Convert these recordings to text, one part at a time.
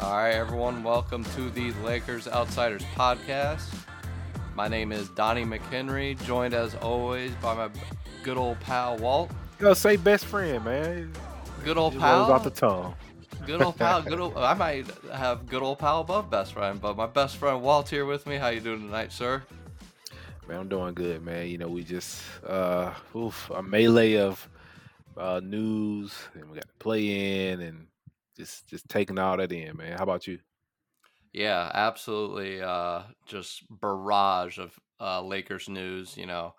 All right, everyone, welcome to the Lakers Outsiders podcast. My name is Donnie McHenry, joined as always by my good old pal Walt. Yo, say best friend, man. Good old It pal. rolls off the tongue. Good old pal. Good old. I might have good old pal above best friend, but my best friend Walt's here with me. How you doing tonight, sir? Man, I'm doing good, man. You know, we just uh oof, a melee of uh news and we got to play in and just just taking all that in, man. How about you? Yeah, absolutely. Uh, just barrage of uh, Lakers news. You know,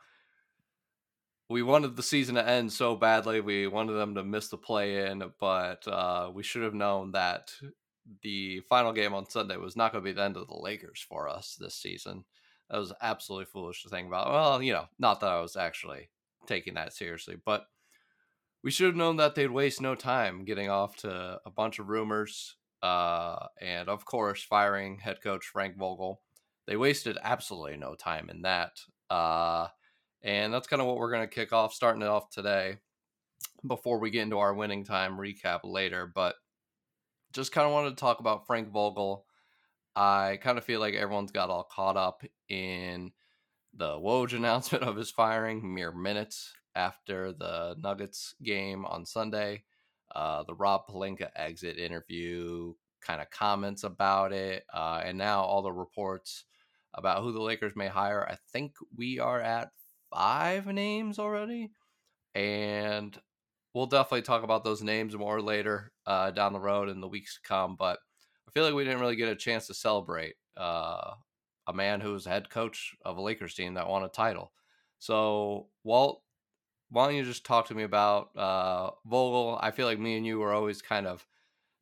we wanted the season to end so badly. We wanted them to miss the play in, but uh, we should have known that the final game on Sunday was not going to be the end of the Lakers for us this season. That was absolutely foolish to think about. Well, you know, not that I was actually taking that seriously, but we should have known that they'd waste no time getting off to a bunch of rumors uh, and, of course, firing head coach Frank Vogel. They wasted absolutely no time in that. Uh, and that's kind of what we're going to kick off, starting it off today before we get into our winning time recap later. But just kind of wanted to talk about Frank Vogel. I kind of feel like everyone's got all caught up in the Woj announcement of his firing mere minutes after the Nuggets game on Sunday. Uh, the Rob Pelinka exit interview, kind of comments about it, uh, and now all the reports about who the Lakers may hire. I think we are at five names already, and we'll definitely talk about those names more later uh, down the road in the weeks to come. But I feel like we didn't really get a chance to celebrate uh, a man who was head coach of a Lakers team that won a title. So, Walt, why don't you just talk to me about uh, Vogel? I feel like me and you were always kind of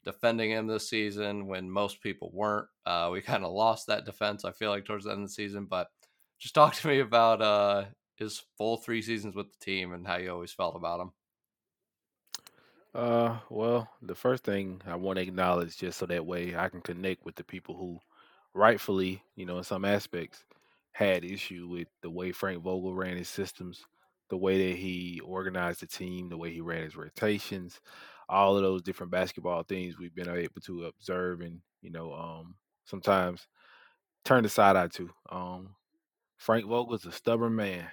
defending him this season when most people weren't. Uh, we kind of lost that defense, I feel like, towards the end of the season. But just talk to me about uh, his full three seasons with the team and how you always felt about him. Uh well, the first thing I want to acknowledge just so that way I can connect with the people who rightfully, you know, in some aspects had issue with the way Frank Vogel ran his systems, the way that he organized the team, the way he ran his rotations, all of those different basketball things we've been able to observe and, you know, um sometimes turn the side eye to. Um Frank Vogel's a stubborn man.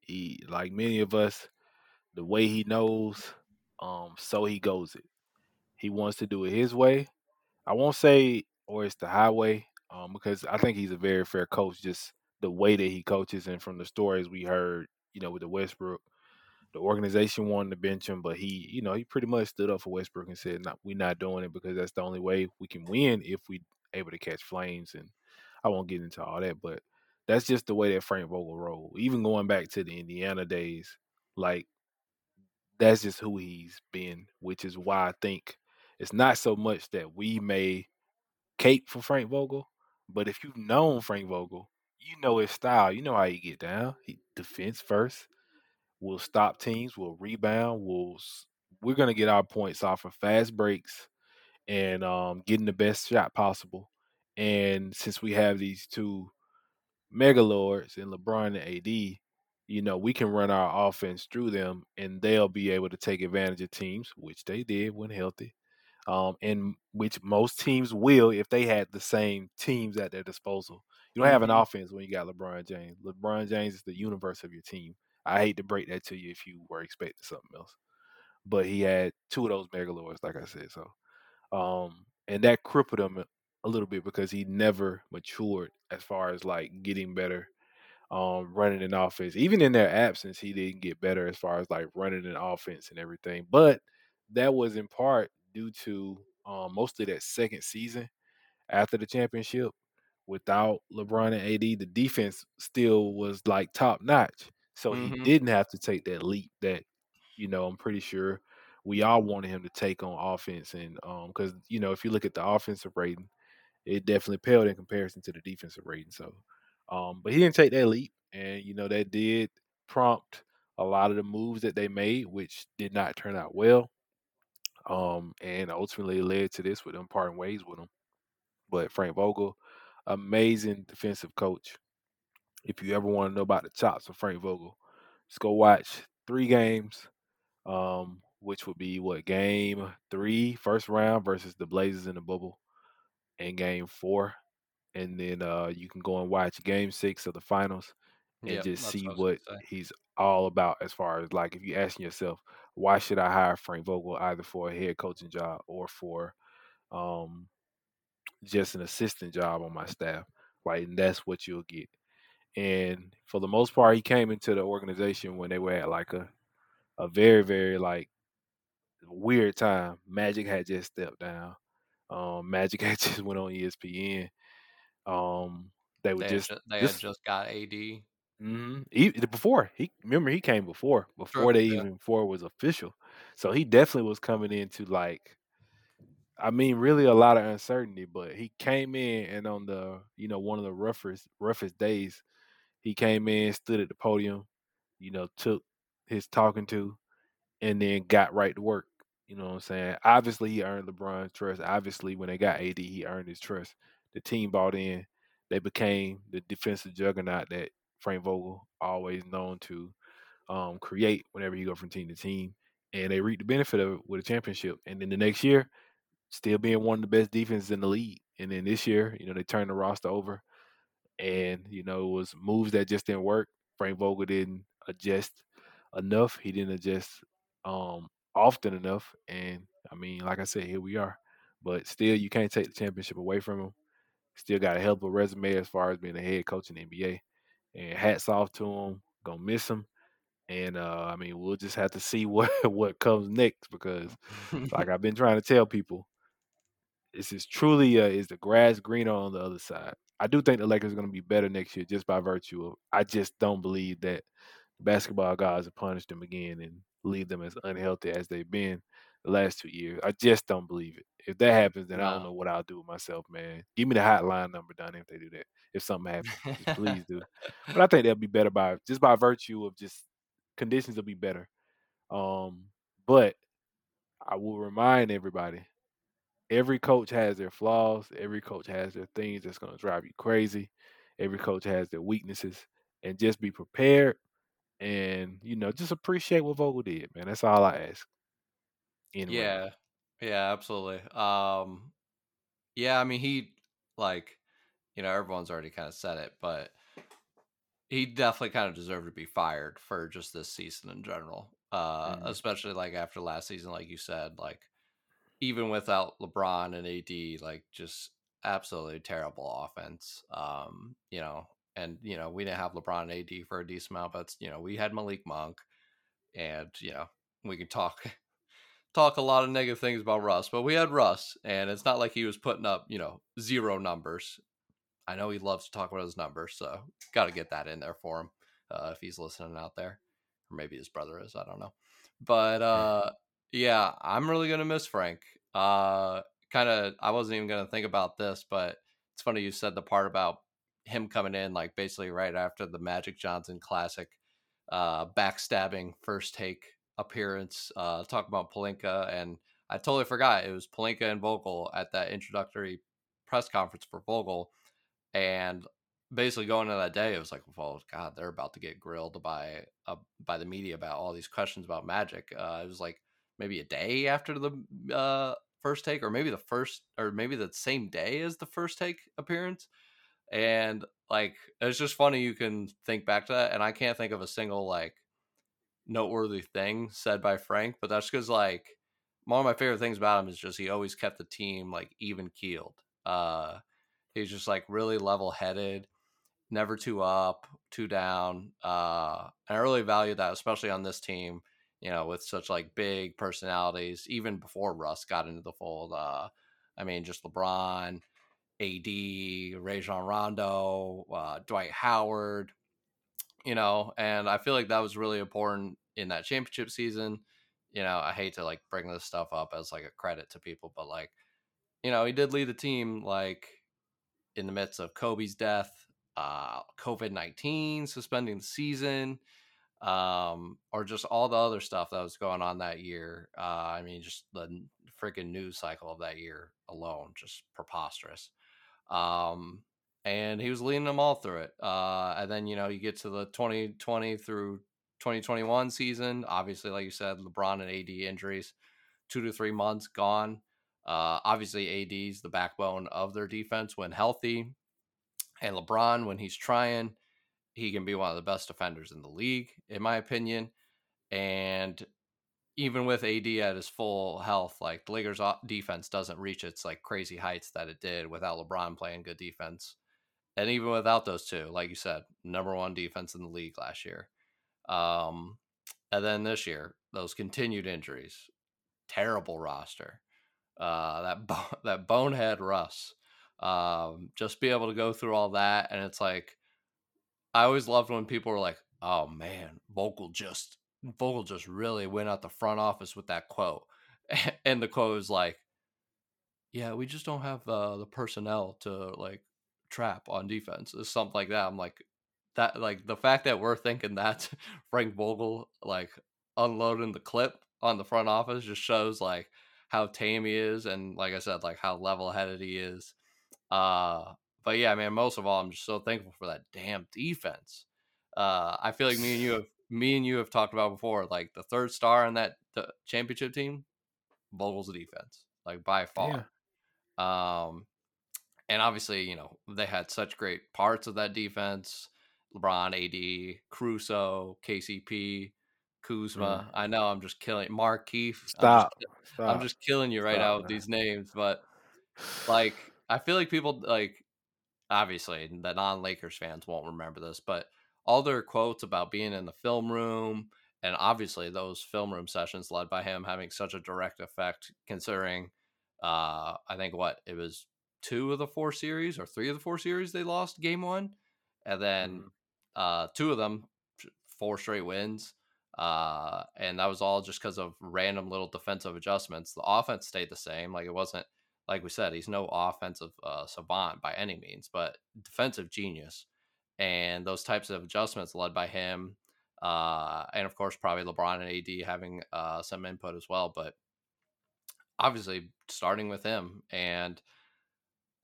He like many of us, the way he knows, um, so he goes it. He wants to do it his way. I won't say or it's the highway, um, because I think he's a very fair coach. Just the way that he coaches, and from the stories we heard, you know, with the Westbrook, the organization wanted to bench him, but he, you know, he pretty much stood up for Westbrook and said, "No, we're not doing it because that's the only way we can win if we able to catch flames." And I won't get into all that, but that's just the way that Frank Vogel rolled. Even going back to the Indiana days, like that's just who he's been, which is why I think it's not so much that we may cape for Frank Vogel, but if you've known Frank Vogel, you know his style. You know how he get down. He defense first. We'll stop teams. We'll rebound. We'll we're gonna get our points off of fast breaks and um, getting the best shot possible. And since we have these two megalords in LeBron and AD, you know, we can run our offense through them and they'll be able to take advantage of teams, which they did when healthy. Um, and which most teams will if they had the same teams at their disposal. You don't have an Mhm. offense when you got LeBron James. LeBron James is the universe of your team. I hate to break that to you if you were expecting something else. But he had two of those megalords, like I said. So um, and that crippled him a a little bit because he never matured as far as like getting better, um, running an offense. Even in their absence, he didn't get better as far as like running an offense and everything. But that was in part due to um, mostly that second season after the championship. Without LeBron and AD, the defense still was like top notch. So he hmm didn't have to take that leap that, you know, I'm pretty sure we all wanted him to take on offense. And um, because you know, if you look at the offensive rating, it definitely paled in comparison to the defensive rating. So, um, but he didn't take that leap, and you know that did prompt a lot of the moves that they made, which did not turn out well. Um, and ultimately led to this with them parting ways with him. But Frank Vogel, amazing defensive coach. If you ever want to know about the chops of Frank Vogel, just go watch three games, um, which would be what game three, first round versus the Blazers in the bubble. and game four. And then uh, you can go and watch game six of the finals and Yep, just see what I was what gonna say. he's all about as far as like if you're asking yourself, why should I hire Frank Vogel either for a head coaching job or for um, just an assistant job on my staff, right? And that's what you'll get. And for the most part, he came into the organization when they were at like a a very, very like weird time. Magic had just stepped down. Um, Magic had just went on ESPN. Um, they were They just ju they had just got AD. Mm-hmm. he, before he remember he came before True, before they yeah. even before it was official. So he definitely was coming into like I mean, really a lot of uncertainty, but he came in and on the, you know, one of the roughest roughest days, he came in, stood at the podium, you know, took his talking to, and then got right to work. You know what I'm saying? Obviously, he earned LeBron's trust. Obviously, when they got AD, he earned his trust. The team bought in. They became the defensive juggernaut that Frank Vogel always known to um, create whenever he go from team to team. And they reaped the benefit of it with a championship. And then the next year, still being one of the best defenses in the league. And then this year, you know, they turned the roster over and, you know, it was moves that just didn't work. Frank Vogel didn't adjust enough. He didn't adjust um often enough. And I mean, like I said, here we are. But still you can't take the championship away from him. Still got a hell of a resume as far as being a head coach in the NBA. And hats off to him. Gonna miss him. And uh, I mean, we'll just have to see what what comes next because, like I've been trying to tell people, this is truly uh, is the grass greener on the other side. I do think the Lakers are going to be better next year just by virtue of. I just don't believe that basketball gods will punish them again and leave them as unhealthy as they've been the last two years. I just don't believe it. If that happens, then I don't know what I'll do with myself, man. Give me the hotline number down if they do that. If something happens, please do. But I think they'll be better by just by virtue of just conditions will be better. Um, but I will remind everybody every coach has their flaws. Every coach has their things that's going to drive you crazy. Every coach has their weaknesses, and just be prepared. And you know, just appreciate what Vogel did, man. That's all I ask. Anyway, Yeah. Yeah, absolutely. Um, yeah, I mean, he like, you know, everyone's already kind of said it, but he definitely kind of deserved to be fired for just this season in general. Uh, Mhm. especially like after last season, like you said, like even without LeBron and AD, like just absolutely terrible offense. Um, you know, and you know, we didn't have LeBron and AD for a decent amount, but you know, we had Malik Monk, and you know, we can talk talk a lot of negative things about Russ, but we had Russ, and it's not like he was putting up, you know, zero numbers. I know he loves to talk about his numbers, so got to get that in there for him uh, if he's listening out there, or maybe his brother is. I don't know, but uh, yeah, I'm really gonna miss Frank. Uh, kind of, I wasn't even gonna think about this, but it's funny you said the part about him coming in like basically right after the Magic Johnson Classic, uh, backstabbing first take appearance, uh, talking about Pelinka, and I totally forgot it was Pelinka and Vogel at that introductory press conference for Vogel, and basically going into that day, it was like, well, God, they're about to get grilled by uh, by the media about all these questions about Magic. Uh, it was like maybe a day after the uh, first take, or maybe the first, or maybe the same day as the first take appearance. And like, it's just funny you can think back to that, and I can't think of a single like noteworthy thing said by Frank, but that's because like one of my favorite things about him is just he always kept the team like even keeled. Uh, he's just like really level headed, never too up, too down. Uh, and I really value that, especially on this team. You know, with such like big personalities, even before Russ got into the fold. Uh, I mean, just LeBron, AD, Rajon Rondo, uh, Dwight Howard, you know, and I feel like that was really important in that championship season. You know, I hate to like bring this stuff up as like a credit to people, but like, you know, he did lead the team like in the midst of Kobe's death, uh, COVID 19, suspending the season, um, or just all the other stuff that was going on that year. Uh, I mean, just the freaking news cycle of that year alone, just preposterous. Um, and he was leading them all through it. Uh, and then, you know, you get to the 2020 through 2021 season. Obviously, like you said, LeBron and AD injuries, two to three months gone. Uh, obviously, AD's the backbone of their defense when healthy, and LeBron when he's trying, he can be one of the best defenders in the league, in my opinion. And even with AD at his full health, like the Lakers' defense doesn't reach its like crazy heights that it did without LeBron playing good defense, and even without those two, like you said, number one defense in the league last year. Um, and then this year, those continued injuries, terrible roster. Uh, that bo- that bonehead Russ, um, just be able to go through all that, and it's like, I always loved when people were like, "Oh man, Vogel just Vogel just really went out the front office with that quote. And the quote was like, "Yeah, we just don't have uh, the personnel to like trap on defense." Or something like that. I'm like, that like the fact that we're thinking that Frank Vogel like unloading the clip on the front office just shows like how tame he is and like I said, like how level headed he is. Uh but yeah, man, most of all, I'm just so thankful for that damn defense. Uh, I feel like me and you have me and you have talked about before, like the third star in that the championship team, Vogel's defense, like by far. Yeah. Um, and obviously, you know, they had such great parts of that defense: LeBron, AD, Caruso, KCP, Kuzma. Mm. I know I'm just killing Markieff. Stop. I'm just, Stop. I'm just killing you right Stop, now with these names, but like I feel like people like obviously the non-Lakers fans won't remember this, but all their quotes about being in the film room and obviously those film room sessions led by him having such a direct effect considering uh i think what it was two of the four series or three of the four series they lost game one and then mm-hmm. uh two of them four straight wins uh and that was all just because of random little defensive adjustments the offense stayed the same like it wasn't like we said he's no offensive uh, savant by any means but defensive genius and those types of adjustments led by him, uh, and of course probably LeBron and AD having uh, some input as well. But obviously starting with him and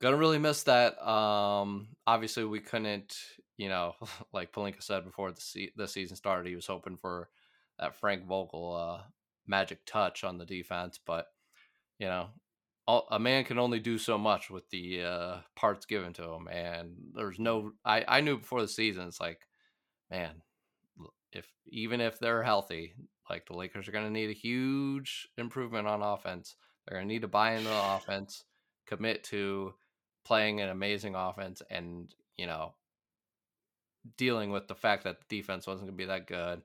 gonna really miss that. Um, obviously we couldn't, you know, like Pelinka said before the se- the season started, he was hoping for that Frank Vogel uh, magic touch on the defense, but you know a man can only do so much with the uh, parts given to him, and there's no. I I knew before the season, it's like, man, if even if they're healthy, like the Lakers are going to need a huge improvement on offense. They're going to need to buy into the offense, commit to playing an amazing offense, and you know, dealing with the fact that the defense wasn't going to be that good.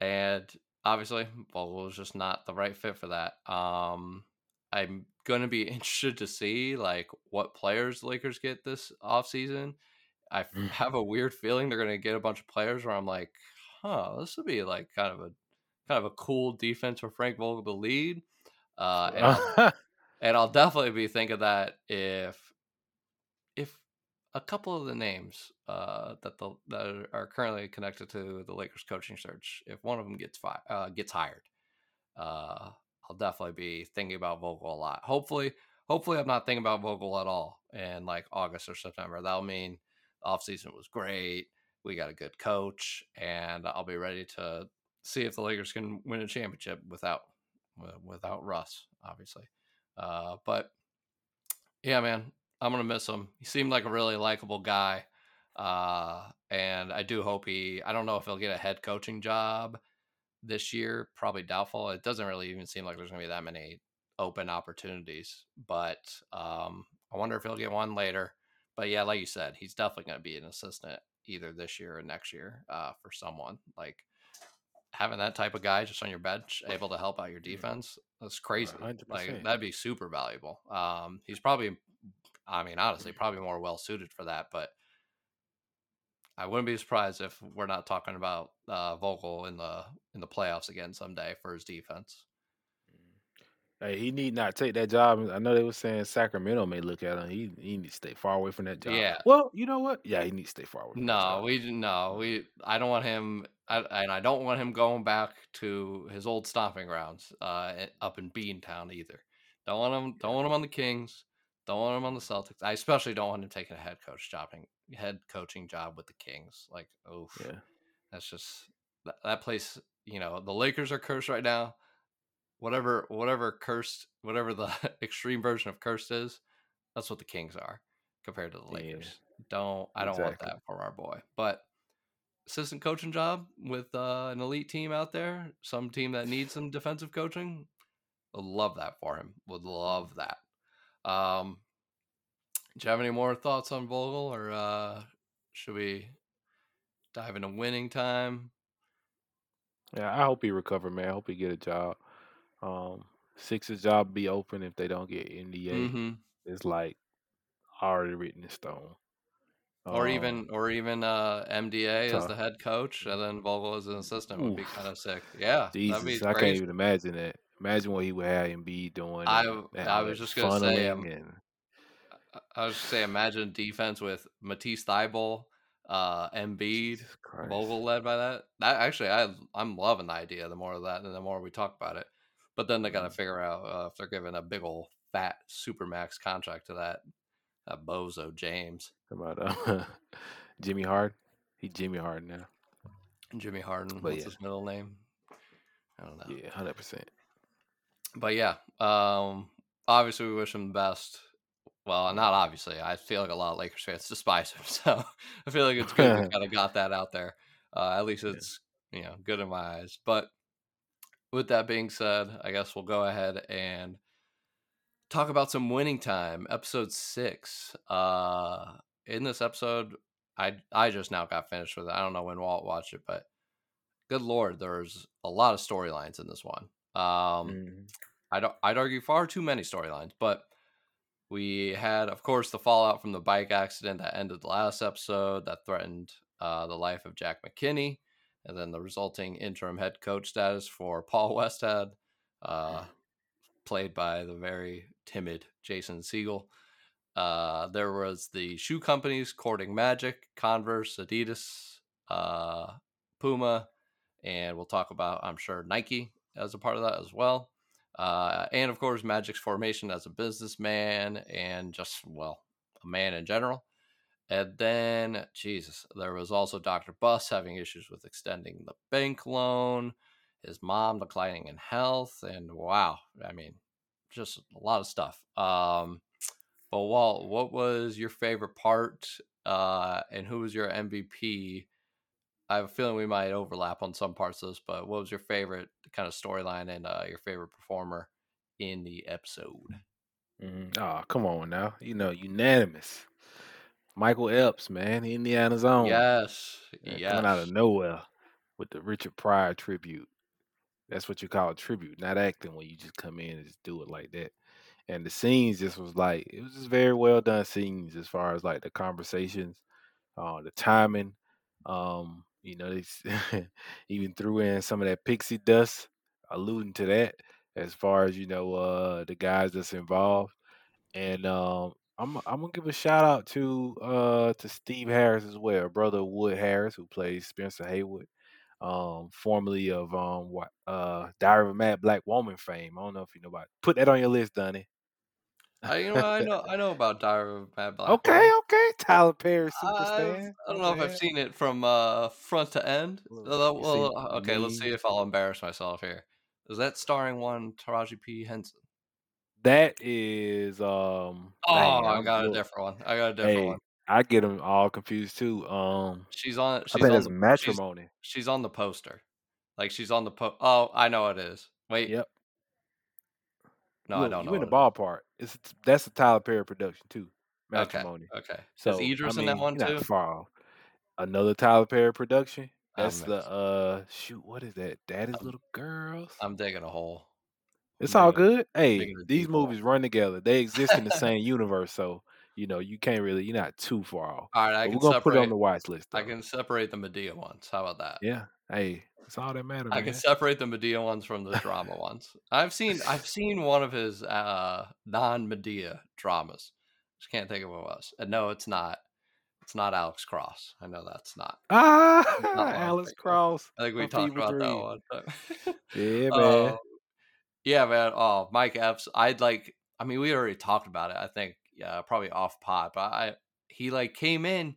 And obviously, Vogel was just not the right fit for that. Um, I'm going to be interested to see like what players the Lakers get this offseason. I mm. have a weird feeling they're going to get a bunch of players where I'm like, huh, this would be like kind of a kind of a cool defense for Frank Vogel to lead. Uh, and, I'll, and I'll definitely be thinking that if if a couple of the names uh, that the that are currently connected to the Lakers coaching search, if one of them gets fi- uh, gets hired, uh, I'll definitely be thinking about Vogel a lot. Hopefully, hopefully I'm not thinking about Vogel at all in like August or September. That'll mean off season was great. We got a good coach, and I'll be ready to see if the Lakers can win a championship without without Russ, obviously. Uh, but yeah, man, I'm gonna miss him. He seemed like a really likable guy, uh, and I do hope he. I don't know if he'll get a head coaching job this year, probably doubtful. It doesn't really even seem like there's going to be that many open opportunities, but um, I wonder if he'll get one later. But yeah, like you said, he's definitely going to be an assistant either this year or next year uh, for someone. Like having that type of guy just on your bench, able to help out your defense, that's crazy. 100%. Like that'd be super valuable. Um, he's probably, I mean, honestly, probably more well suited for that, but I wouldn't be surprised if we're not talking about uh, Vogel in the in the playoffs again someday for his defense. Hey, he need not take that job. I know they were saying Sacramento may look at him. He he needs to stay far away from that job. Yeah. Well, you know what? Yeah, he needs to stay far away. no, we no we. I don't want him. I, and I don't want him going back to his old stomping grounds uh, up in Beantown either. Don't want him. Don't want him on the Kings. Don't want him on the Celtics. I especially don't want him taking a head coach jobbing head coaching job with the Kings. Like, oh, yeah. that's just that, that place. You know, the Lakers are cursed right now. whatever whatever cursed whatever the extreme version of cursed is, that's what the Kings are compared to the Lakers. Yeah, don't I don't exactly. want that for our boy. But assistant coaching job with uh, an elite team out there, some team that needs some defensive coaching. Would love that for him. Would love that. Um, do you have any more thoughts on Vogel, or uh, should we dive into winning time? Yeah, I hope he recover, man. I hope he get a job. Um, Sixers job be open if they don't get NBA. Mm-hmm. It's like already written in stone. Or um, even, or even uh, MDA as the head coach, and then Vogel as an assistant would be kind of sick. Yeah, Jesus, I can't even imagine that. Imagine what he would have Embiid doing. I I was just gonna say, um, and... I was just say, imagine defense with Matisse Thybulle, uh, Embiid, Vogel led by that. That actually, I I'm loving the idea. The more of that, and the more we talk about it, but then they got to mm-hmm. figure out uh, if they're giving a big old fat supermax contract to that that bozo James. How about uh, Jimmy Hard? He Jimmy Hard now. Jimmy Harden. But what's yeah. his middle name? I don't know. Yeah, hundred percent. But yeah, um, obviously we wish him the best. Well, not obviously. I feel like a lot of Lakers fans despise him, so I feel like it's good we kind of got that out there. Uh, at least it's you know good in my eyes. But with that being said, I guess we'll go ahead and talk about some winning time, episode six. Uh, in this episode, I I just now got finished with it. I don't know when Walt watched it, but good lord, there's a lot of storylines in this one. Um, mm. I don't. I'd argue far too many storylines, but we had, of course, the fallout from the bike accident that ended the last episode that threatened uh, the life of Jack McKinney, and then the resulting interim head coach status for Paul Westhead, uh, played by the very timid Jason Segel. Uh, there was the shoe companies courting Magic, Converse, Adidas, uh, Puma, and we'll talk about, I'm sure, Nike as a part of that as well. Uh, and of course, Magic's formation as a businessman and just, well, a man in general. And then, Jesus, there was also Dr. Buss having issues with extending the bank loan, his mom declining in health, and wow, I mean, just a lot of stuff. Um, but Walt, what was your favorite part, uh, and who was your MVP? I have a feeling we might overlap on some parts of this, but what was your favorite kind of storyline and uh, your favorite performer in the episode? Mm-hmm. Oh, come on now. You know, unanimous. Michael Epps, man, Indiana's own. Yes. yes. Coming out of nowhere with the Richard Pryor tribute. That's what you call a tribute, not acting when you just come in and just do it like that. And the scenes just was like it was just very well done scenes as far as like the conversations, uh, the timing. Um, you know, they even threw in some of that pixie dust, alluding to that as far as you know, uh, the guys that's involved. And um, I'm I'm gonna give a shout out to uh to Steve Harris as well, brother Wood Harris, who plays Spencer Haywood um, formerly of um, what uh, Diary of a Mad Black Woman fame. I don't know if you know about. Put that on your list, Donnie. I you know I know I know about Diary of a Mad Black. Okay, Woman. okay, Tyler Perry superstar. I do not know if I've seen it from uh, front to end. Well, well, okay, let's see if I'll embarrass myself here. Is that starring one Taraji P Henson? That is um. Oh, I got a different one. I got a different hey, one. I get them all confused too. Um, she's on. She's I think on it's matrimony. She's, she's, on the poster. Like she's on the po. Oh, I know it is. Wait. Yep. No, Look, I don't know. You in the ballpark? It's that's a Tyler Perry production too. Matrimony. Okay. okay. So is Idris I mean, in that one too? far off. Another Tyler Perry production. That's the uh shoot. What is that? Daddy's I'm, little girls. I'm digging a hole. It's all good. Hey, these movies run together. They exist in the same universe, so you know, you can't really, you're not too far off. All right, I but can we're gonna separate, put it on the watch list. Though. I can separate the Madea ones. How about that? Yeah. Hey, it's all that matters. I can separate the Madea ones from the drama ones. I've seen I've seen one of his uh non Madea dramas. Just can't think of what it was. And no, it's not. It's not Alex Cross. I know that's not. Ah, not Alex Cross. I think we talked about dream. that one. yeah, man. Uh, yeah, man. Oh, Mike Epps. I'd like. I mean, we already talked about it. I think yeah, probably off pod, but I he like came in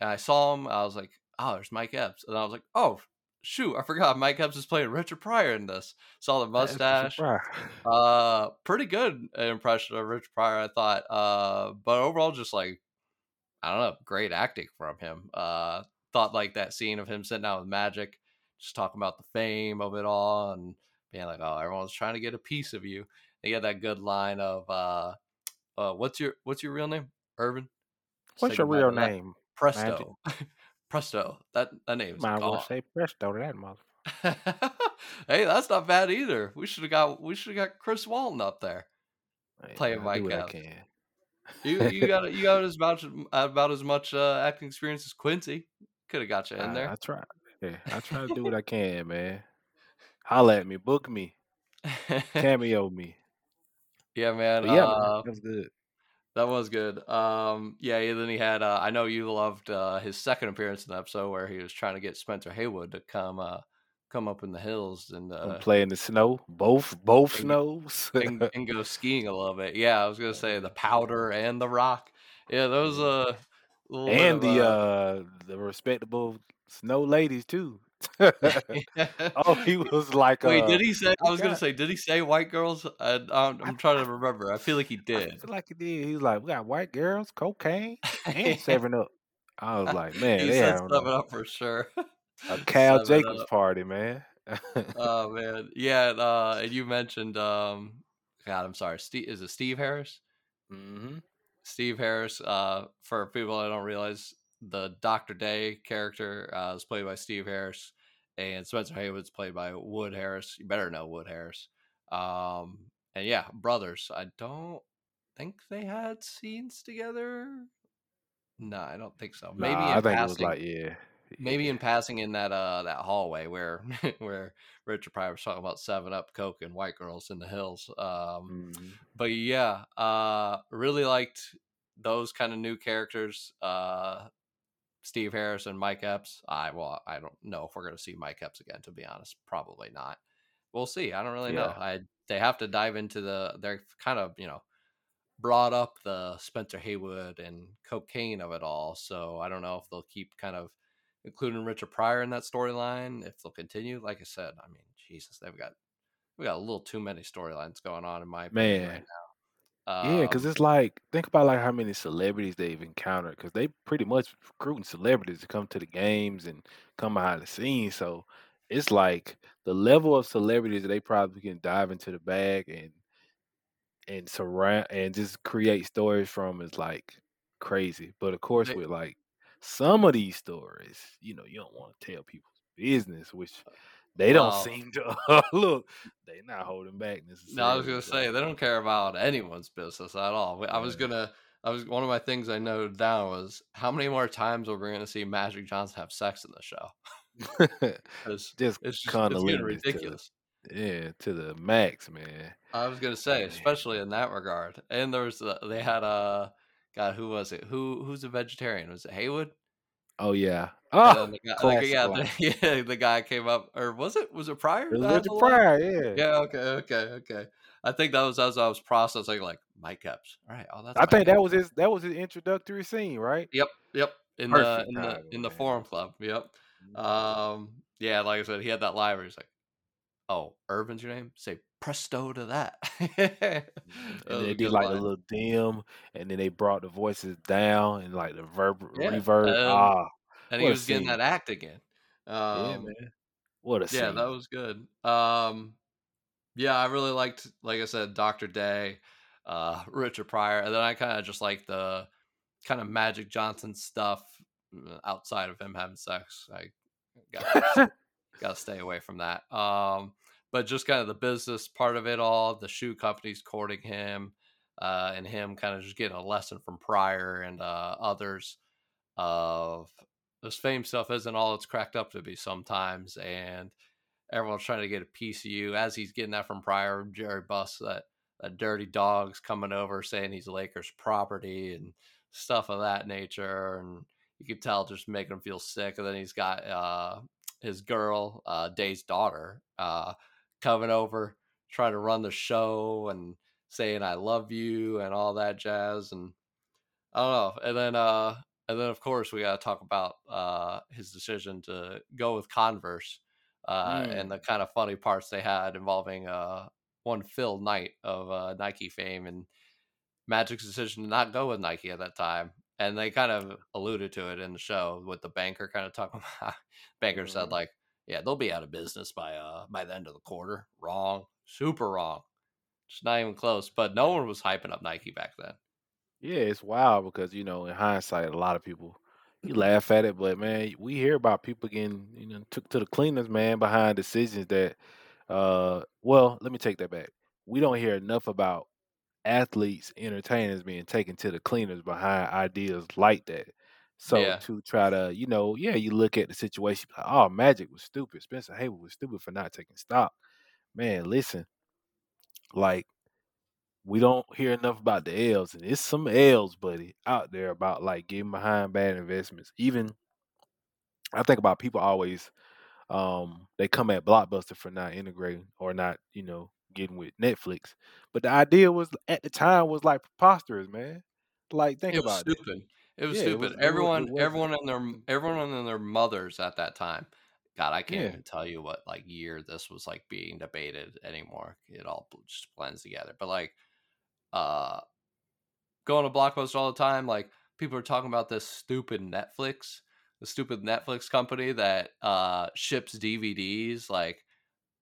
and I saw him. I was like, oh, there's Mike Epps, and I was like, oh shoot, I forgot Mike Epps is playing Richard Pryor in this. Saw the mustache. Uh, pretty good impression of Richard Pryor, I thought. Uh, but overall, just like I don't know, great acting from him. Uh, thought like that scene of him sitting down with Magic, just talking about the fame of it all, and being like, "Oh, everyone's trying to get a piece of you." They had that good line of, uh, uh, "What's your What's your real name, Irvin?" What's your real name? Presto. Presto. That that name's Might gone. well say presto to that mother. hey, that's not bad either. We should have got we should have got Chris Walton up there Hey, playing I Mike I can. You you got you got as much about as much uh, acting experience as Quincy. Could have got you in I, I there. try. Yeah, I try to do what I can, man. Holla at me, book me, cameo me. yeah, man. But yeah, man, uh, that was good. That was good. Um, yeah. and Then he had. Uh, I know you loved uh, his second appearance in the episode where he was trying to get Spencer Haywood to come uh, come up in the hills and uh, playing the snow, both both and, snows. and and go skiing a little bit. Yeah, I was gonna say the powder and the rock. Yeah, those uh, a little bit and of the uh, uh the respectable snow ladies too. oh, he was like, Wait, uh, did he say? I was gonna say, did he say white girls? I, I'm, I, I'm trying to remember. I feel like he I did. feel like he did. He was like, we got white girls, cocaine, and Seven Up. I was like, man, he they said seven up for sure. a Cal seven Jacobs up. party, man. Oh man, yeah. and, Uh, and you mentioned, um, God, I'm sorry. Steve is it Steve Harris? hmm Steve Harris. Uh, for people that don't realize, the Doctor Day character uh, is played by Steve Harris, and Spencer Haywood's played by Wood Harris. You better know Wood Harris. Um, and yeah, brothers. I don't think they had scenes together. No, I don't think so. Maybe Nah, I in think it was passing. like, yeah, Maybe in passing in that uh that hallway where where Richard Pryor was talking about seven up coke and white girls in the hills. Um hmm but yeah, uh really liked those kind of new characters. Uh Steve Harris and Mike Epps. I well, I don't know if we're gonna see Mike Epps again, to be honest. Probably not. We'll see. I don't really know. I they have to dive into the they're kind of, you know, brought up the Spencer Haywood and cocaine of it all. So I don't know if they'll keep kind of including Richard Pryor in that storyline. If they'll continue, like I said, I mean, Jesus, they've got we got a little too many storylines going on in my opinion Man, right now. Yeah, because Um, it's like think about like how many celebrities they've encountered because they pretty much recruiting celebrities to come to the games and come behind the scenes. So it's like the level of celebrities that they probably can dive into the bag and and surround and just create stories from is like crazy. But of course, with like some of these stories, you know, you don't want to tell people's business, which they don't seem to look. They're not holding back no, I was gonna So say they don't care about anyone's business at all. I was gonna. I was one of my things I noted down was how many more times are we going to see Magic Johnson have sex in the show? Because just it's just kind it's of to ridiculous. yeah to the max, man. I was gonna say, Man. especially in that regard. And there was the, they had a God, who was it? Who who's a vegetarian? Was it Haywood? Oh yeah. Oh, the guy, classic yeah, the, yeah, the guy came up, or was it? Was it Pryor It was that had the Richard line? Pryor, yeah. Yeah. Okay. Okay. Okay. I think that was as I was processing, like Mike Epps. All right. Oh, that's I think that was his that was his introductory scene, right? Yep. Yep. In the in the in the. Forum Club. Yep. Mhm. Um. Yeah. Like I said, he had that where he's like, "Oh, Irvin's your name? Say presto to that." And they did like a little dim, and then they brought the voices down and like the verb Yeah. reverb. And Ah, and he was getting that act again. Yeah, Um, man. What a yeah, that was good. Um, yeah, I really liked, like I said, Doctor Day, uh, Richard Pryor, and then I kind of just like the kind of Magic Johnson stuff uh, outside of him having sex. I got got to stay away from that. Um, but just kind of the business part of it all, the shoe companies courting him, uh, and him kind of just getting a lesson from Pryor and uh, others of this fame stuff isn't all it's cracked up to be sometimes, and everyone's trying to get a piece of you. As he's getting that from Pryor, Jerry Buss, that that dirty dog's coming over saying he's Lakers property and stuff of that nature, and you could tell just making him feel sick. And then he's got uh, his girl, uh, Day's daughter, uh, coming over trying to run the show and saying I love you and all that jazz, and I don't know. And then uh and then of course we gotta talk about uh his decision to go with Converse uh, and the Mm. kind of funny parts they had involving uh, one Phil Knight of uh, Nike fame and Magic's decision to not go with Nike at that time. And they kind of alluded to it in the show with the banker kind of talking about. banker said Mhm. like, "Yeah, they'll be out of business by uh by the end of the quarter." Wrong, super wrong. it's not even close. But no one was hyping up Nike back then. Yeah, it's wild because you know, in hindsight, a lot of people you laugh at it, but man, we hear about people getting you know took to the cleaners, man, behind decisions that. Uh, well, let me take that back. We don't hear enough about athletes, entertainers being taken to the cleaners behind ideas like that. So Yeah, to try to, you know, yeah, you look at the situation, like, oh, Magic was stupid. Spencer Haywood was stupid for not taking stock. Man, listen, like we don't hear enough about the L's, and it's some L's, buddy, out there about like getting behind bad investments. Even I think about people always um they come at Blockbuster for not integrating or not, you know, getting with Netflix. But the idea was at the time was like preposterous, man. Like think it about stupid. It was Yeah, it was stupid. it was it Everyone, everyone and their everyone and their mothers at that time. God, I can't Yeah. even tell you what like year this was like being debated anymore. It all just blends together. But like, uh, going to Blockbuster all the time. Like people are talking about this stupid Netflix, the stupid Netflix company that uh ships DVDs like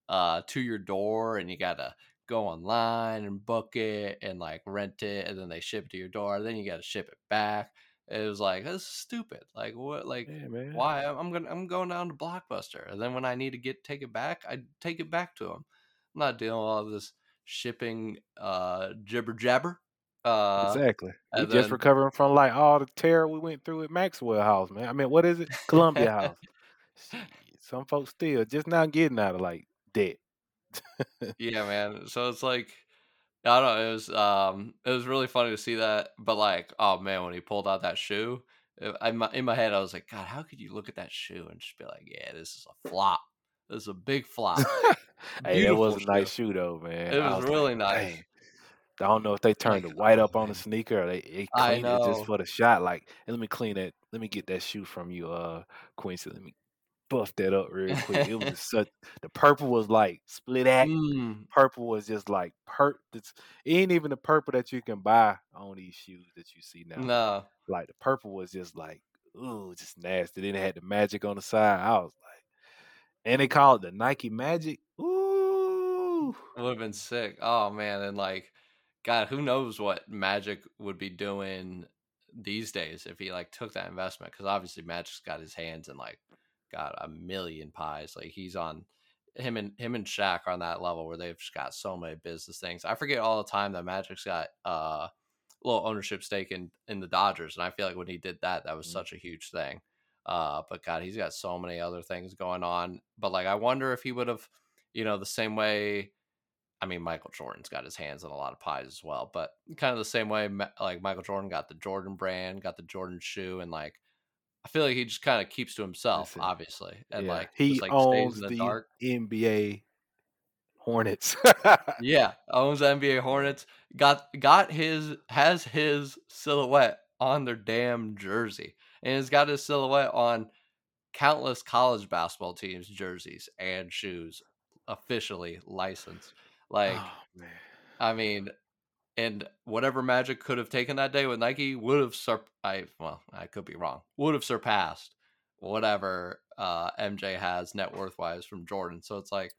uh to your door and you gotta go online and book it and like rent it and then they ship it to your door, then you gotta ship it back. It was like that's stupid. Like what like man. why I'm I'm gonna I'm going down to Blockbuster and then when I need to get take it back, I take it back to them. I'm not dealing with all this shipping uh jibber jabber. Uh Exactly. We and just recovering from like all the terror we went through at Maxwell House, man. I mean, what is it? Columbia House. Some folks still just not getting out of like debt. yeah, man. So it's like I don't know. It was um, it was really funny to see that. But like, oh man, when he pulled out that shoe, uh, I, in my, in my head, I was like, God, how could you look at that shoe and just be like, Yeah, this is a flop. This is a big flop. hey, that was a nice shoe though, man. It was was really like, nice. dang. I don't know if they turned the white up on the sneaker or they, they cleaned it just for the shot. Like, "Hey, let me clean it. Let me get that shoe from you, uh, Quincy. Let me buff that up real quick. It was such the purple was like split act. mm, Purple was just like per it's it ain't even the purple that you can buy on these shoes that you see now. no, Like the purple was just like, ooh, just nasty. Then it had the magic on the side. I was like, and they called it the Nike Magic. Ooh. it would have been sick. Oh man, and like, God, who knows what Magic would be doing these days if he like took that investment? Because obviously Magic's got his hands in like, God, a million pies. Like he's on him and him and Shaq are on that level where they've just got so many business things. I forget all the time that Magic's got uh, a little ownership stake in in the Dodgers, and I feel like when he did that, that was Mhm. such a huge thing. Uh, but God, he's got so many other things going on. But like, I wonder if he would have, you know, the same way. I mean, Michael Jordan's got his hands in a lot of pies as well, but kind of the same way, like Michael Jordan got the Jordan brand, got the Jordan shoe, and like I feel like he just kind of keeps to himself, obviously, and yeah. like He just like stays in owns the the dark. NBA Hornets. Yeah, owns the NBA Hornets. Got got his has his silhouette on their damn jersey, and he's got his silhouette on countless college basketball teams' jerseys and shoes, officially licensed. Like, oh man. I mean, and whatever Magic could have taken that day with Nike would have sur- I well, I could be wrong. Would have surpassed whatever uh, MJ has net worth wise from Jordan. So it's like,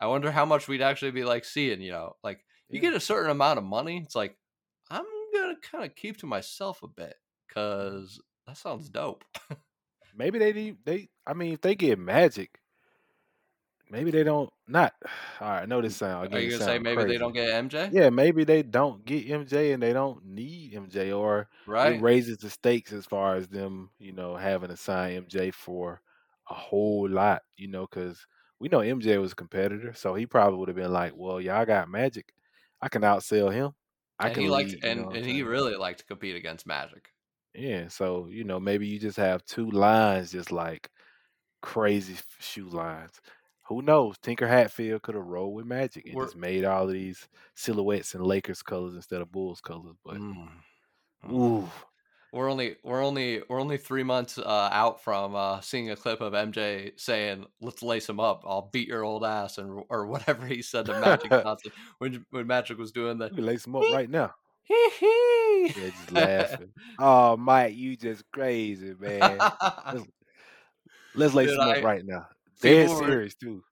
I wonder how much we'd actually be like seeing. You know, like you get a certain amount of money, it's like I'm gonna kind of keep to myself a bit because that sounds dope. Maybe they need they I mean if they get magic, maybe they don't not all right, I know this sound Are you gonna say maybe they don't get MJ? Yeah, maybe they don't get MJ and they don't need MJ or it Right? raises the stakes as far as them, you know, having to sign MJ for a whole lot, you know, because we know MJ was a competitor, so he probably would have been like, Well, y'all got magic. I can outsell him. I And he can liked lead, you know and and he saying? really liked to compete against Magic. Yeah, so you know, maybe you just have two lines just like crazy shoe lines. Who knows? Tinker Hatfield could have rolled with Magic and We're just made all of these silhouettes in Lakers colors instead of Bulls colors. But mm, mm. ooh, we're only we're only we're only three months uh, out from uh, seeing a clip of MJ saying, "Let's lace him up. I'll beat your old ass," and or whatever he said to Magic Johnson when when Magic was doing the. lace him up right now. yeah, just laughing. oh, Mike, you just crazy, man. let's, let's lace Dude, him up I, right now. Dead serious too.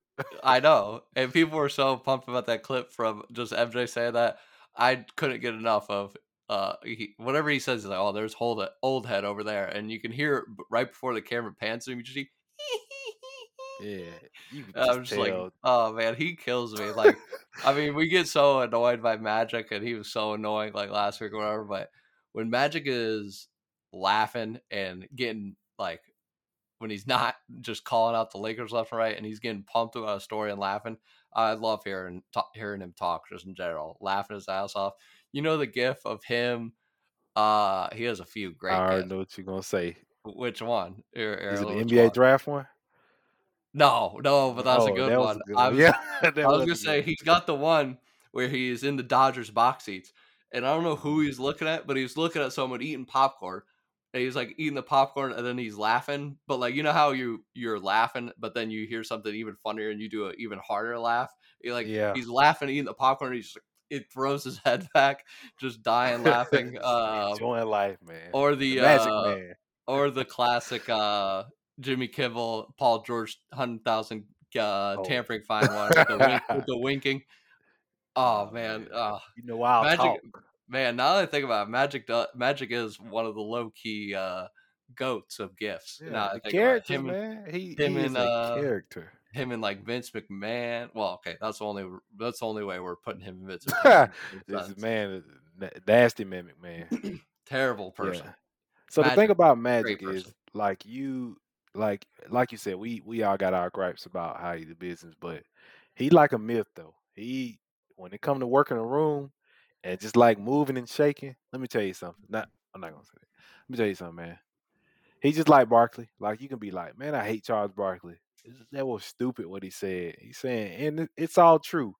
I know, and people were so pumped about that clip from just MJ saying that. I couldn't get enough of uh, he, whatever he says, he's like, "Oh, there's old old head over there," and you can hear right before the camera pans him, you just see. Yeah, you I'm just tell. like, oh man, he kills me. Like, I mean, we get so annoyed by Magic, and he was so annoying like last week or whatever. But when Magic is laughing and getting like, when he's not just calling out the Lakers left and right, and he's getting pumped about a story and laughing, I love hearing hearing him talk just in general, laughing his ass off. You know the gif of him. Uh, he has a few great. I already know what you're gonna say. Which one? Is it the NBA one? draft one? No, no, but that's oh, a good that one. A good I was, yeah, I was gonna say he's got the one where he's in the Dodgers box seats, and I don't know who he's looking at, but he's looking at someone eating popcorn, and he's like eating the popcorn, and then he's laughing. But like you know how you you're laughing, but then you hear something even funnier, and you do an even harder laugh. You're like yeah. he's laughing, eating the popcorn, he's like, it throws his head back, just dying laughing. Uh, Enjoying life, man. Or the, the magic uh, man. or the classic uh, Jimmy Kimmel, Paul George, hundred thousand uh, oh. tampering fine one with the, wink, with the, winking. Oh, oh man, uh, you know, wow, magic. Talk. Man, now that I think about it, magic, do, magic is one of the low key uh, goats of gifts. Yeah, now, character, him, man. He, him he and, a uh, character him and like Vince McMahon. Well, okay, that's the only that's the only way we're putting him in Vince. McMahon. this man, nasty man McMahon, terrible person. Yeah. So Magic, the thing about Magic is like you, like like you said, we we all got our gripes about how he do business, but he like a myth though. He when it come to working a room and just like moving and shaking. Let me tell you something. Not I'm not gonna say it. Let me tell you something, man. He just like Barkley. Like you can be like, man, I hate Charles Barkley that was stupid what he said. He's saying, and it's all true.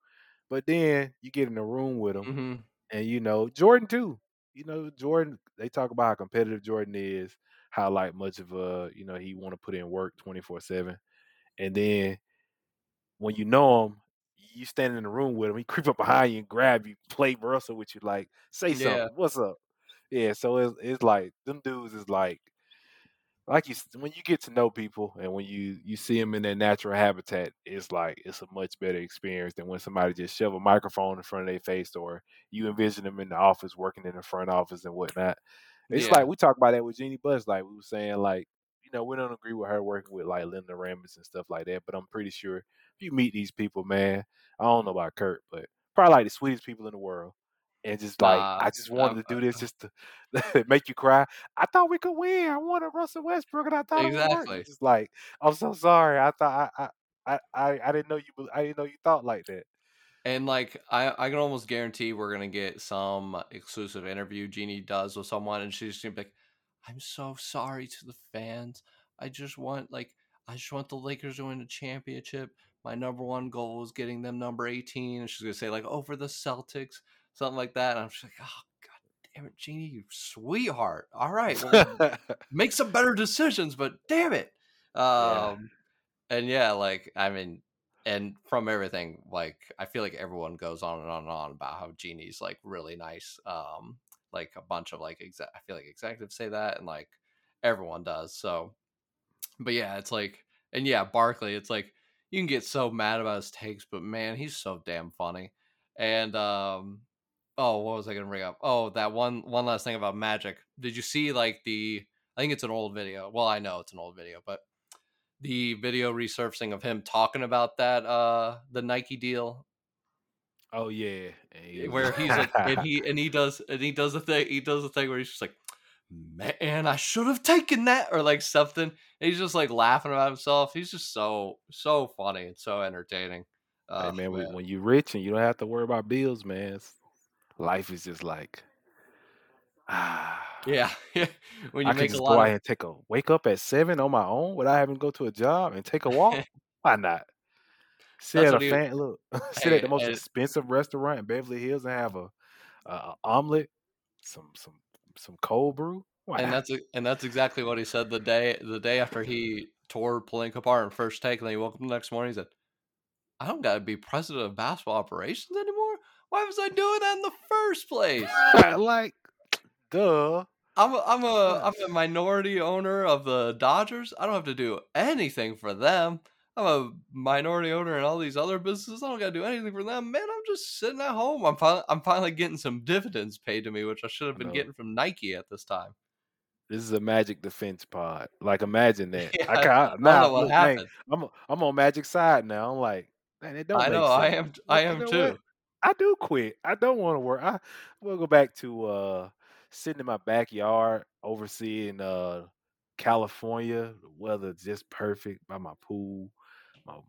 But then you get in the room with him, mm-hmm. and you know Jordan too. You know Jordan. They talk about how competitive Jordan is, how like much of a you know he want to put in work twenty four seven, and then when you know him, you stand in the room with him, he creep up behind you and grab you, play Russell with you, like say something. Yeah. What's up? Yeah. So it's it's like them dudes is like like you when you get to know people and when you you see them in their natural habitat, it's like it's a much better experience than when somebody just shove a microphone in front of their face or you envision them in the office working in the front office and whatnot. It's yeah. like we talk about that with Jeanie Buss, like we were saying, like you know we don't agree with her working with like Linda Rambis and stuff like that, but I'm pretty sure you meet these people, man, I don't know about Kurt, but probably like the sweetest people in the world and just like uh, I just wanted to do this just to make you cry. I thought we could win. I wanted Russell Westbrook, and I thought exactly. It just like I'm so sorry. I thought I I I I didn't know you. I didn't know you thought like that. And like I, I can almost guarantee we're gonna get some exclusive interview Jeannie does with someone, and she's gonna be like, "I'm so sorry to the fans. I just want like I just want the Lakers to win a championship. My number one goal is getting them number 18." And she's gonna say like, "Over the Celtics." something like that. And I'm just like, oh god damn it, Jeannie, you sweetheart. All right, well, make some better decisions, but damn it. Um, yeah. and yeah, like I mean, and from everything, like I feel like everyone goes on and on and on about how Jeannie's like really nice. Um, like a bunch of like exa- I feel like executives say that, and like everyone does. So, but yeah, it's like, and yeah, Barkley, it's like you can get so mad about his takes, but man, he's so damn funny. And um, oh, what was I going to bring up? Oh, that one one last thing about Magic. Did you see like the? I think it's an old video. Well, I know it's an old video, but the video resurfacing of him talking about that uh the Nike deal. Oh yeah, where he's like, and he and he does and he does the thing. He does the thing where he's just like, man, I should have taken that or like something. And he's just like laughing about himself. He's just so so funny and so entertaining. Uh, hey, man, man, when you're rich and you don't have to worry about bills, man, life is just like ah. Yeah. when you I can just go out of... and take a wake up at seven on my own without having to go to a job and take a walk. Why not? Sit That's at a fan, look, sit hey, at the most expensive restaurant in Beverly Hills and have a, a, a omelet, some some some cold brew. Why? And that's and that's exactly what he said the day the day after he tore Pelinka apart in first take, and then he woke up the next morning. He said, "I don't got to be president of basketball operations anymore. Why was I doing that in the first place? like, duh. I'm a, I'm a I'm a minority owner of the Dodgers. I don't have to do anything for them. I'm a minority owner in all these other businesses. I don't got to do anything for them. Man, I'm just sitting at home. I'm finally I'm finally getting some dividends paid to me, which I should have been getting from Nike at this time. This is a Magic Defense pod. Like, imagine that. Yeah, I I can't. don't Now, know what look, man, happened. I'm I'm on Magic side now. I'm like, man, it don't I know. I am. I am too. what? I do quit. I don't want to work. I will go back to uh sitting in my backyard overseeing uh California. The weather's just perfect by my pool.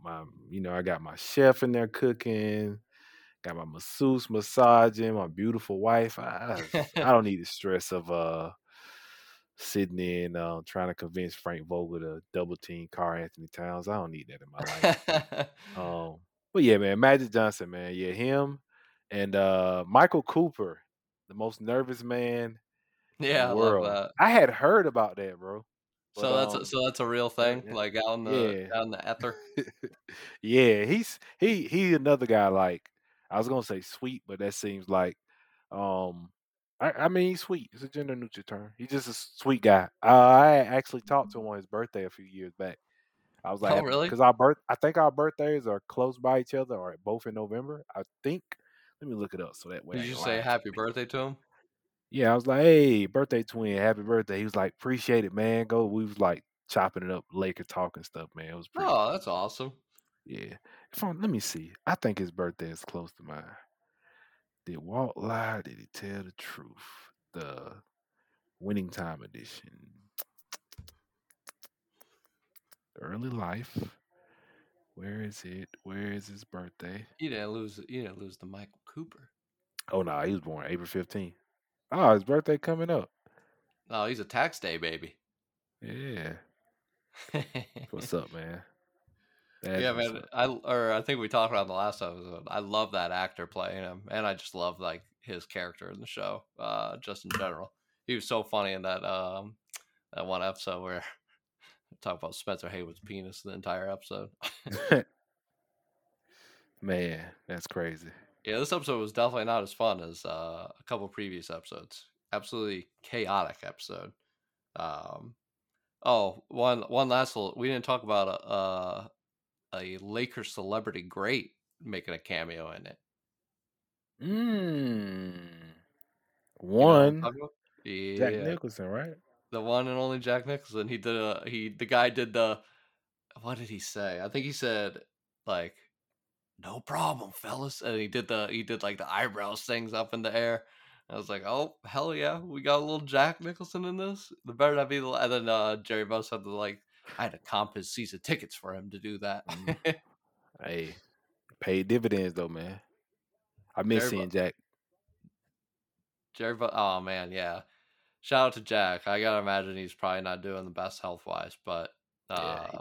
My, my you know, I got my chef in there cooking, got my masseuse massaging, my beautiful wife. I I, I don't need the stress of uh sitting in uh, trying to convince Frank Vogel to double team Karl-Anthony Towns. I don't need that in my life. Um, but yeah, man, Magic Johnson, man, yeah, him and uh Michael Cooper, the most nervous man in yeah, the I world. I had heard about that, bro. But So that's a, um, so that's a real thing, yeah, like out in the yeah. out in the ether. yeah, he's he he another guy like I was gonna say sweet, but that seems like um I, I mean he's sweet. It's a gender neutral term. He's just a sweet guy. Uh, I actually talked to him on his birthday a few years back. I was like, Oh, really? because our birth, I think our birthdays are close by each other, or both in November. I think. Let me look it up so that way. Did I you say happy birthday to him? Yeah, I was like, hey, birthday twin, happy birthday. He was like, appreciate it, man. Go. We was like chopping it up, Laker talk and stuff, man. It was pretty. Oh, that's awesome. Yeah. If I'm, let me see. I think his birthday is close to mine. Did Walt lie? Did he tell the truth? The winning time edition. Early life. Where is it? Where is his birthday? You didn't lose. You didn't lose to Michael Cooper. Oh no, he was born April 15th. Oh, his birthday coming up. Oh, he's a tax day baby. Yeah. What's up, man? That's yeah, man. I or I think we talked about in the last episode. I love that actor playing him, and I just love like his character in the show, uh, just in general. He was so funny in that um that one episode where talk about Spencer Haywood's penis the entire episode. man, that's crazy. Yeah, this episode was definitely not as fun as uh, a couple previous episodes. Absolutely chaotic episode. Um, oh, one one last little. We didn't talk about a a, a Lakers celebrity great making a cameo in it. Mmm. You know One. Jack Yeah, Nicholson, right? the one and only Jack Nicholson. He did a he. The guy did the. What did he say? I think he said like, "No problem, fellas," and he did the he did like the eyebrows things up in the air. I was like, "Oh hell yeah, we got a little Jack Nicholson in this." The better not be the. And then uh, Jerry Buss had to like, I had to comp his season tickets for him to do that. Mm. Hey, paid dividends though, man. I miss Jerry, seeing Bu- Jack. Jerry, Bu- oh man, yeah. Shout out to Jack. I gotta imagine he's probably not doing the best health wise, but Yeah, uh,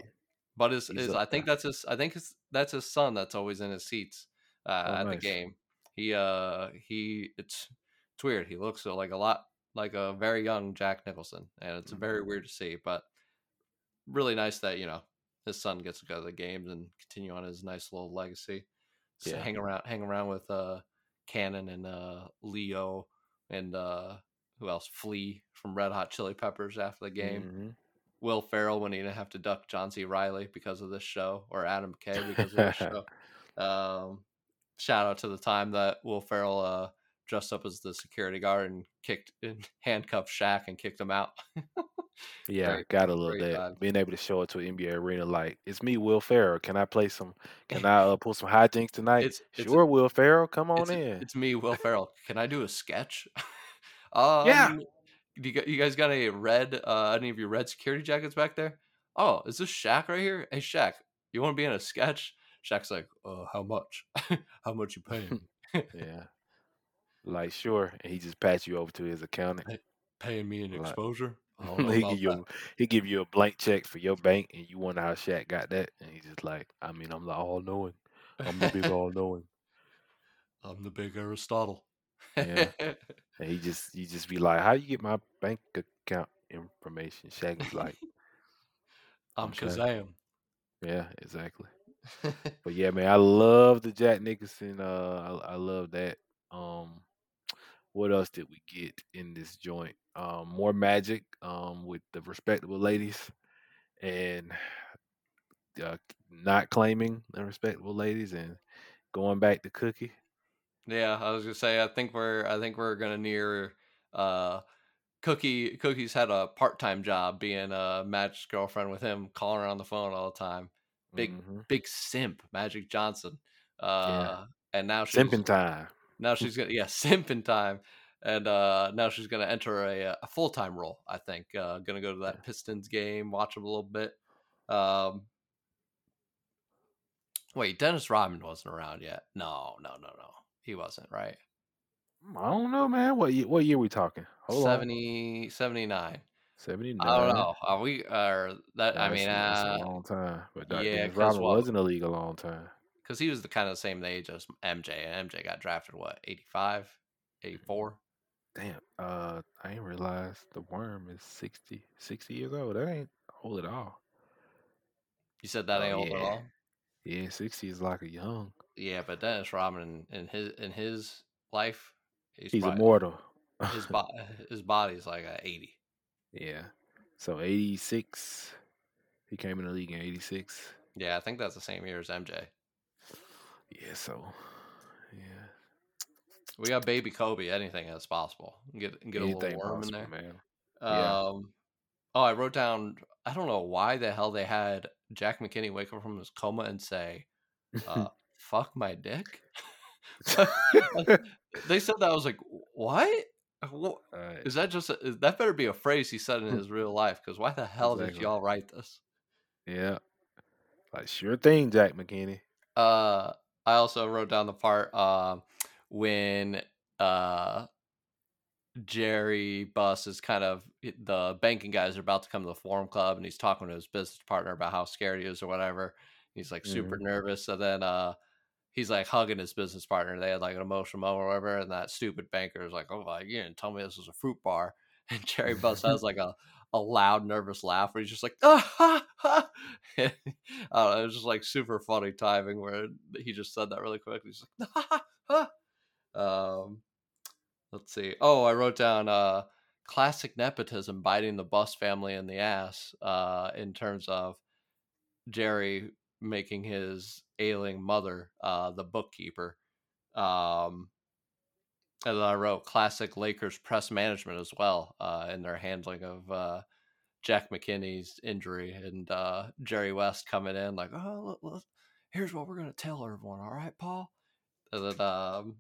but is is I think there. that's his I think his, that's his son that's always in his seats uh, Oh, at the game. He uh he it's it's weird. He looks uh, like a lot like a very young Jack Nicholson, and it's Mhm. very weird to see. But really nice that you know his son gets to go to the games and continue on his nice little legacy. Yeah. hang around hang around with uh Cannon and uh Leo and uh who else? Flea from Red Hot Chili Peppers after the game. Mhm. Will Ferrell when he didn't have to duck John C. Reilly because of this show, or Adam McKay because of this show. Um, shout out to the time that Will Ferrell uh, dressed up as the security guard and kicked and handcuffed Shaq and kicked him out. Yeah, Great- got a little that. Being able to show it to an NBA arena like it's me, Will Ferrell. Can I play some? Can I uh, pull some hijinks tonight? It's it's sure, Will Ferrell, come on it's, in. it's me, Will Ferrell. Can I do a sketch? Yeah. um, do you, you guys got any red? Uh, any of your red security jackets back there? Oh, is this Shaq right here? Hey, Shaq, you want to be in a sketch? Shaq's like, uh, how much? how much you paying? me?" yeah, like sure, and he just pats you over to his accountant. paying me an Like- exposure? I don't know he give you a, he give you a blank check for your bank, and you wonder how Shaq got that, and he's just like, I mean, I'm the all knowing, I'm the big all knowing. I'm the big Aristotle. Yeah. And he just he just be like, "How you get my bank account information?" Shaggy's like, I'm I'm Yeah, exactly. But yeah, man, I love the Jack Nicholson. Uh, I, I love that. Um, what else did we get in this joint? Um, more magic. Um, with the respectable ladies, and uh, not claiming the respectable ladies, and going back to Cookie. Yeah, I was gonna say I think we're I think we're gonna near uh Cookie Cookie's had a part time job being a Magic's girlfriend with him, calling her on the phone all the time. Big hmm big simp, Magic Johnson. Yeah, Uh and now she's simping time. now she's gonna yeah, simp in time. And uh now she's gonna enter a, uh, a full time role, I think. Uh gonna go to Yeah. that Pistons game, watch them a little bit. Um wait, Dennis Rodman wasn't around yet. No, no, no, no. He wasn't, right? Mm, I don't know, man. What year, what year we talking? Hold on, 70, 79. seventy I don't know. Are we are that I That's mean a, that's a uh long time. But Doc yeah, Rodman what was in the league a long time. because he was the kind of the same age as MJ, and MJ got drafted what 85, 84? Damn. Uh, I didn't realize the worm is 60, 60 years old. That ain't old at all. You said that Oh ain't old at all. Yeah. Sixty is like a young. Yeah, but Dennis Rodman in his in his life, he's He's probably immortal. his bo- his body's like a eighty. yeah. So eighty six. He came in the league in eighty six. Yeah, I think that's the same year as MJ. Yeah. So. Yeah. We got baby Kobe. Anything is possible. Get get a little Anything worm in there. man. Yeah. Um. Oh, I wrote down. I don't know why the hell they had Jack McKinney wake up from his coma and say, uh, "Fuck my dick." they said that. I was like, "What? Is that just a, is- that better be a phrase he said in his real life? Because why the hell did y'all write this? yeah. Like sure thing, Jack McKinney. Uh, I also wrote down the part uh, when uh, Jerry Buss is kind of the banking guys are about to come to the Forum Club, and he's talking to his business partner about how scared he is or whatever. He's like super nervous, and then uh, he's like hugging his business partner. They had like an emotional moment or whatever, and that stupid banker is like, "Oh, like, you didn't tell me this was a fruit bar." And Jerry Buss has like a a loud, nervous laugh where he's just like, ah, ha, ha. I don't know, it was just like super funny timing where he just said that really quick. He's like, ha, ha, ha. Um, let's see. Oh, I wrote down uh, classic nepotism biting the Buss family in the ass uh, in terms of Jerry making his ailing mother uh, the bookkeeper. Um, and then I wrote classic Lakers press management as well uh, in their handling of uh, Jack McKinney's injury and uh, Jerry West coming in like, oh, let- let- here's what we're gonna tell everyone. All right, Paul. And then um,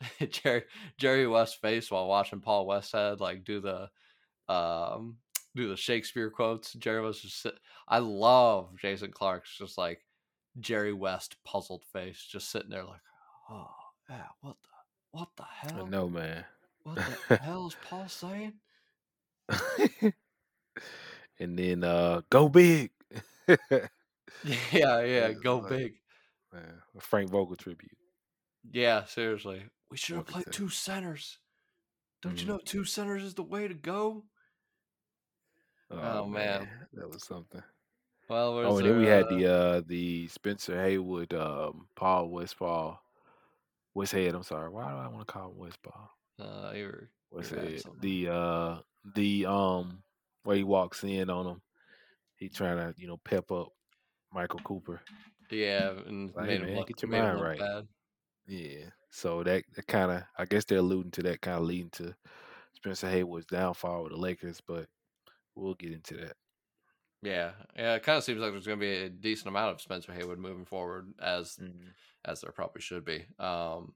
Jerry Jerry West's face while watching Paul Westhead like do the um, do the Shakespeare quotes. Jerry was just sit- I love Jason Clarke's just like Jerry West puzzled face, just sitting there like, oh yeah, what the what the I hell? know, man. What the hell is Paul saying? and then uh go big. Yeah, yeah, go big. man, a Frank Vogel tribute. Yeah, seriously. We should have played two centers. Don't you Mhm. know two centers is the way to go? Oh, Oh, man. man, that was something. Well, Oh, and then we there, had uh, the uh the Spencer Haywood, um, Paul Westfall, Westhead. I'm sorry. Why do I want to call him Westfall? uh, you were, you were Westhead. The uh the um where he walks in on him, he trying to you know pep up Michael Cooper. Yeah, and Like, hey, made him man, look, get your mind right. bad. Yeah. So that, that kind of, I guess they're alluding to that kind of leading to Spencer Haywood's downfall with the Lakers, but we'll get into that. Yeah, yeah. It kind of seems like there's going to be a decent amount of Spencer Haywood moving forward, as Mhm. as there probably should be. Um,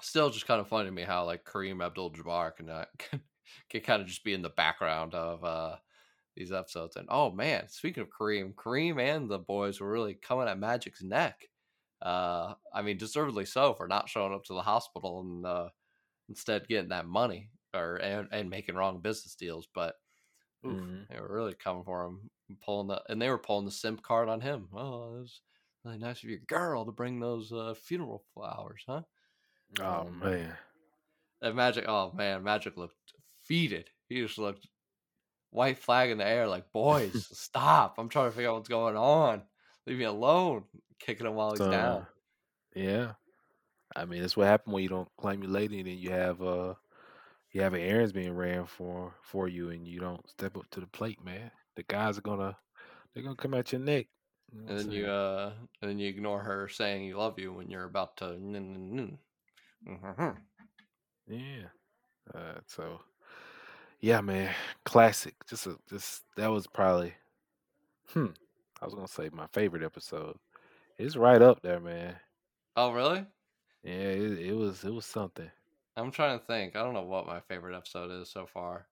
still, just kind of funny to me how like Kareem Abdul-Jabbar can uh, can, can kind of just be in the background of uh these episodes. And oh man, speaking of Kareem, Kareem and the boys were really coming at Magic's neck. Uh, I mean, deservedly so for not showing up to the hospital and uh, instead getting that money or and, and making wrong business deals. But oof, Mhm. they were really coming for him, pulling the and they were pulling the simp card on him. Oh, it was really nice of your girl to bring those uh, funeral flowers, huh? Oh Um, man. that Magic, oh man, Magic looked defeated. He just looked white flag in the air, like, boys, stop. I'm trying to figure out what's going on. Leave me alone. Kicking him while he's So, down. yeah. I mean, that's what happened when you don't claim your lady, and then you have uh, you have errands being ran for for you, and you don't step up to the plate, man. The guys are gonna they're gonna come at your neck. You know And then you uh and then you ignore her saying you love you when you're about to Mhm. Yeah. Uh, so yeah, man, classic. Just a just that was probably hmm. I was gonna say my favorite episode. It's right up there, man. Oh really? Yeah, it, it was it was something. I'm trying to think. I don't know what my favorite episode is so far.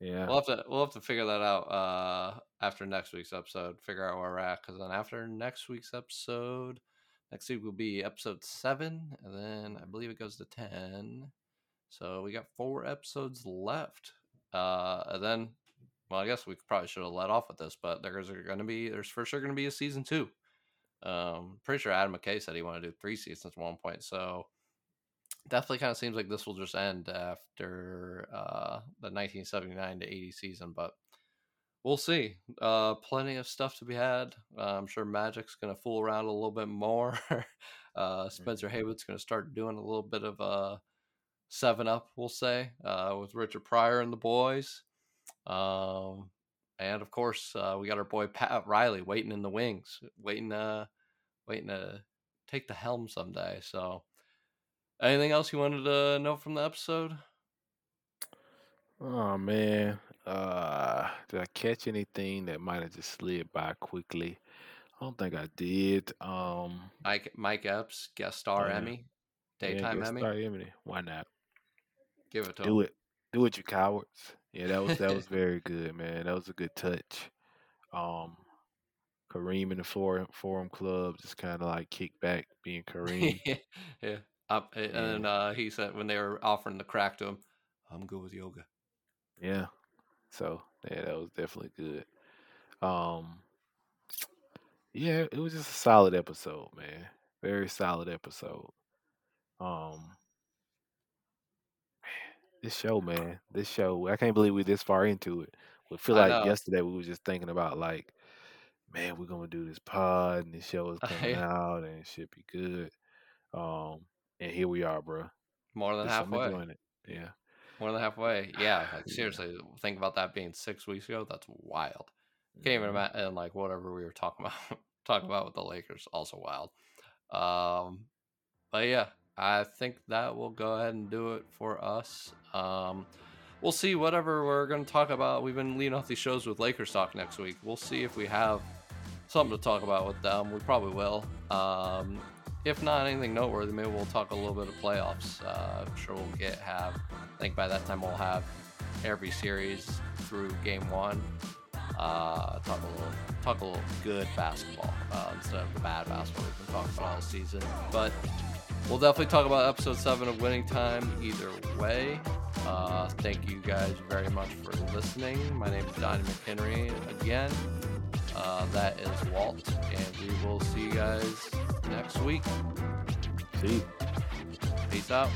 Yeah. We'll have to we'll have to figure that out uh after next week's episode. Figure out where we're at because then after next week's episode, next week will be episode seven, and then I believe it goes to ten. So we got four episodes left. Uh, and then, well, I guess we probably should have let off with this, but there's going to be there's for sure going to be a season two. Um, pretty sure Adam McKay said he wanted to do three seasons at one point. So definitely kind of seems like this will just end after uh, the 1979 to 80 season, but we'll see. Uh, plenty of stuff to be had. Uh, I'm sure Magic's going to fool around a little bit more. uh, Spencer Haywood's going to start doing a little bit of uh, seven up, we'll say, uh, with Richard Pryor and the boys. Um, and of course, uh, we got our boy Pat Riley waiting in the wings, waiting, uh, waiting to take the helm someday. So, anything else you wanted to know from the episode? Oh man. Uh did I catch anything that might have just slid by quickly? I don't think I did. Um Mike Mike Epps guest star yeah. Emmy, Yeah, daytime guess Emmy. Why not? Give it to Do him. it. Do it, you cowards. Yeah, that was that was very good, man. That was a good touch. Um Kareem in the forum forum club just kinda like kick back being Kareem. yeah. Up, and Yeah. uh, he said when they were offering the crack to him, I'm good with yoga. Yeah. So yeah, that was definitely good. Um yeah, it was just a solid episode, man. Very solid episode. Um This show, man. This show. I can't believe we're this far into it. We feel I like know. yesterday we were just thinking about like, man, we're gonna do this pod and this show is coming Yeah, out and it should be good. Um, and here we are, bro. more than Just I'm halfway. enjoying it. Yeah, More than halfway. Yeah, like yeah. seriously, think about that being six weeks ago. That's wild. Can't even Mhm. imagine. And like whatever we were talking about, talking about with the Lakers, also wild. Um, but yeah, I think that will go ahead and do it for us. Um, we'll see whatever we're going to talk about. We've been leading off these shows with Lakers talk next week. We'll see if we have something to talk about with them. We probably will. Um, if not anything noteworthy, maybe we'll talk a little bit of playoffs. Uh, I'm sure we'll get have. I think by that time we'll have every series through game one. Uh, talk a little, talk a little good basketball uh, instead of the bad basketball we've been talking about all season. But we'll definitely talk about episode seven of Winning Time either way. Uh, thank you guys very much for listening. My name is Donnie McHenry again. Uh, that is Walt, and we will see you guys next week. See. Peace out.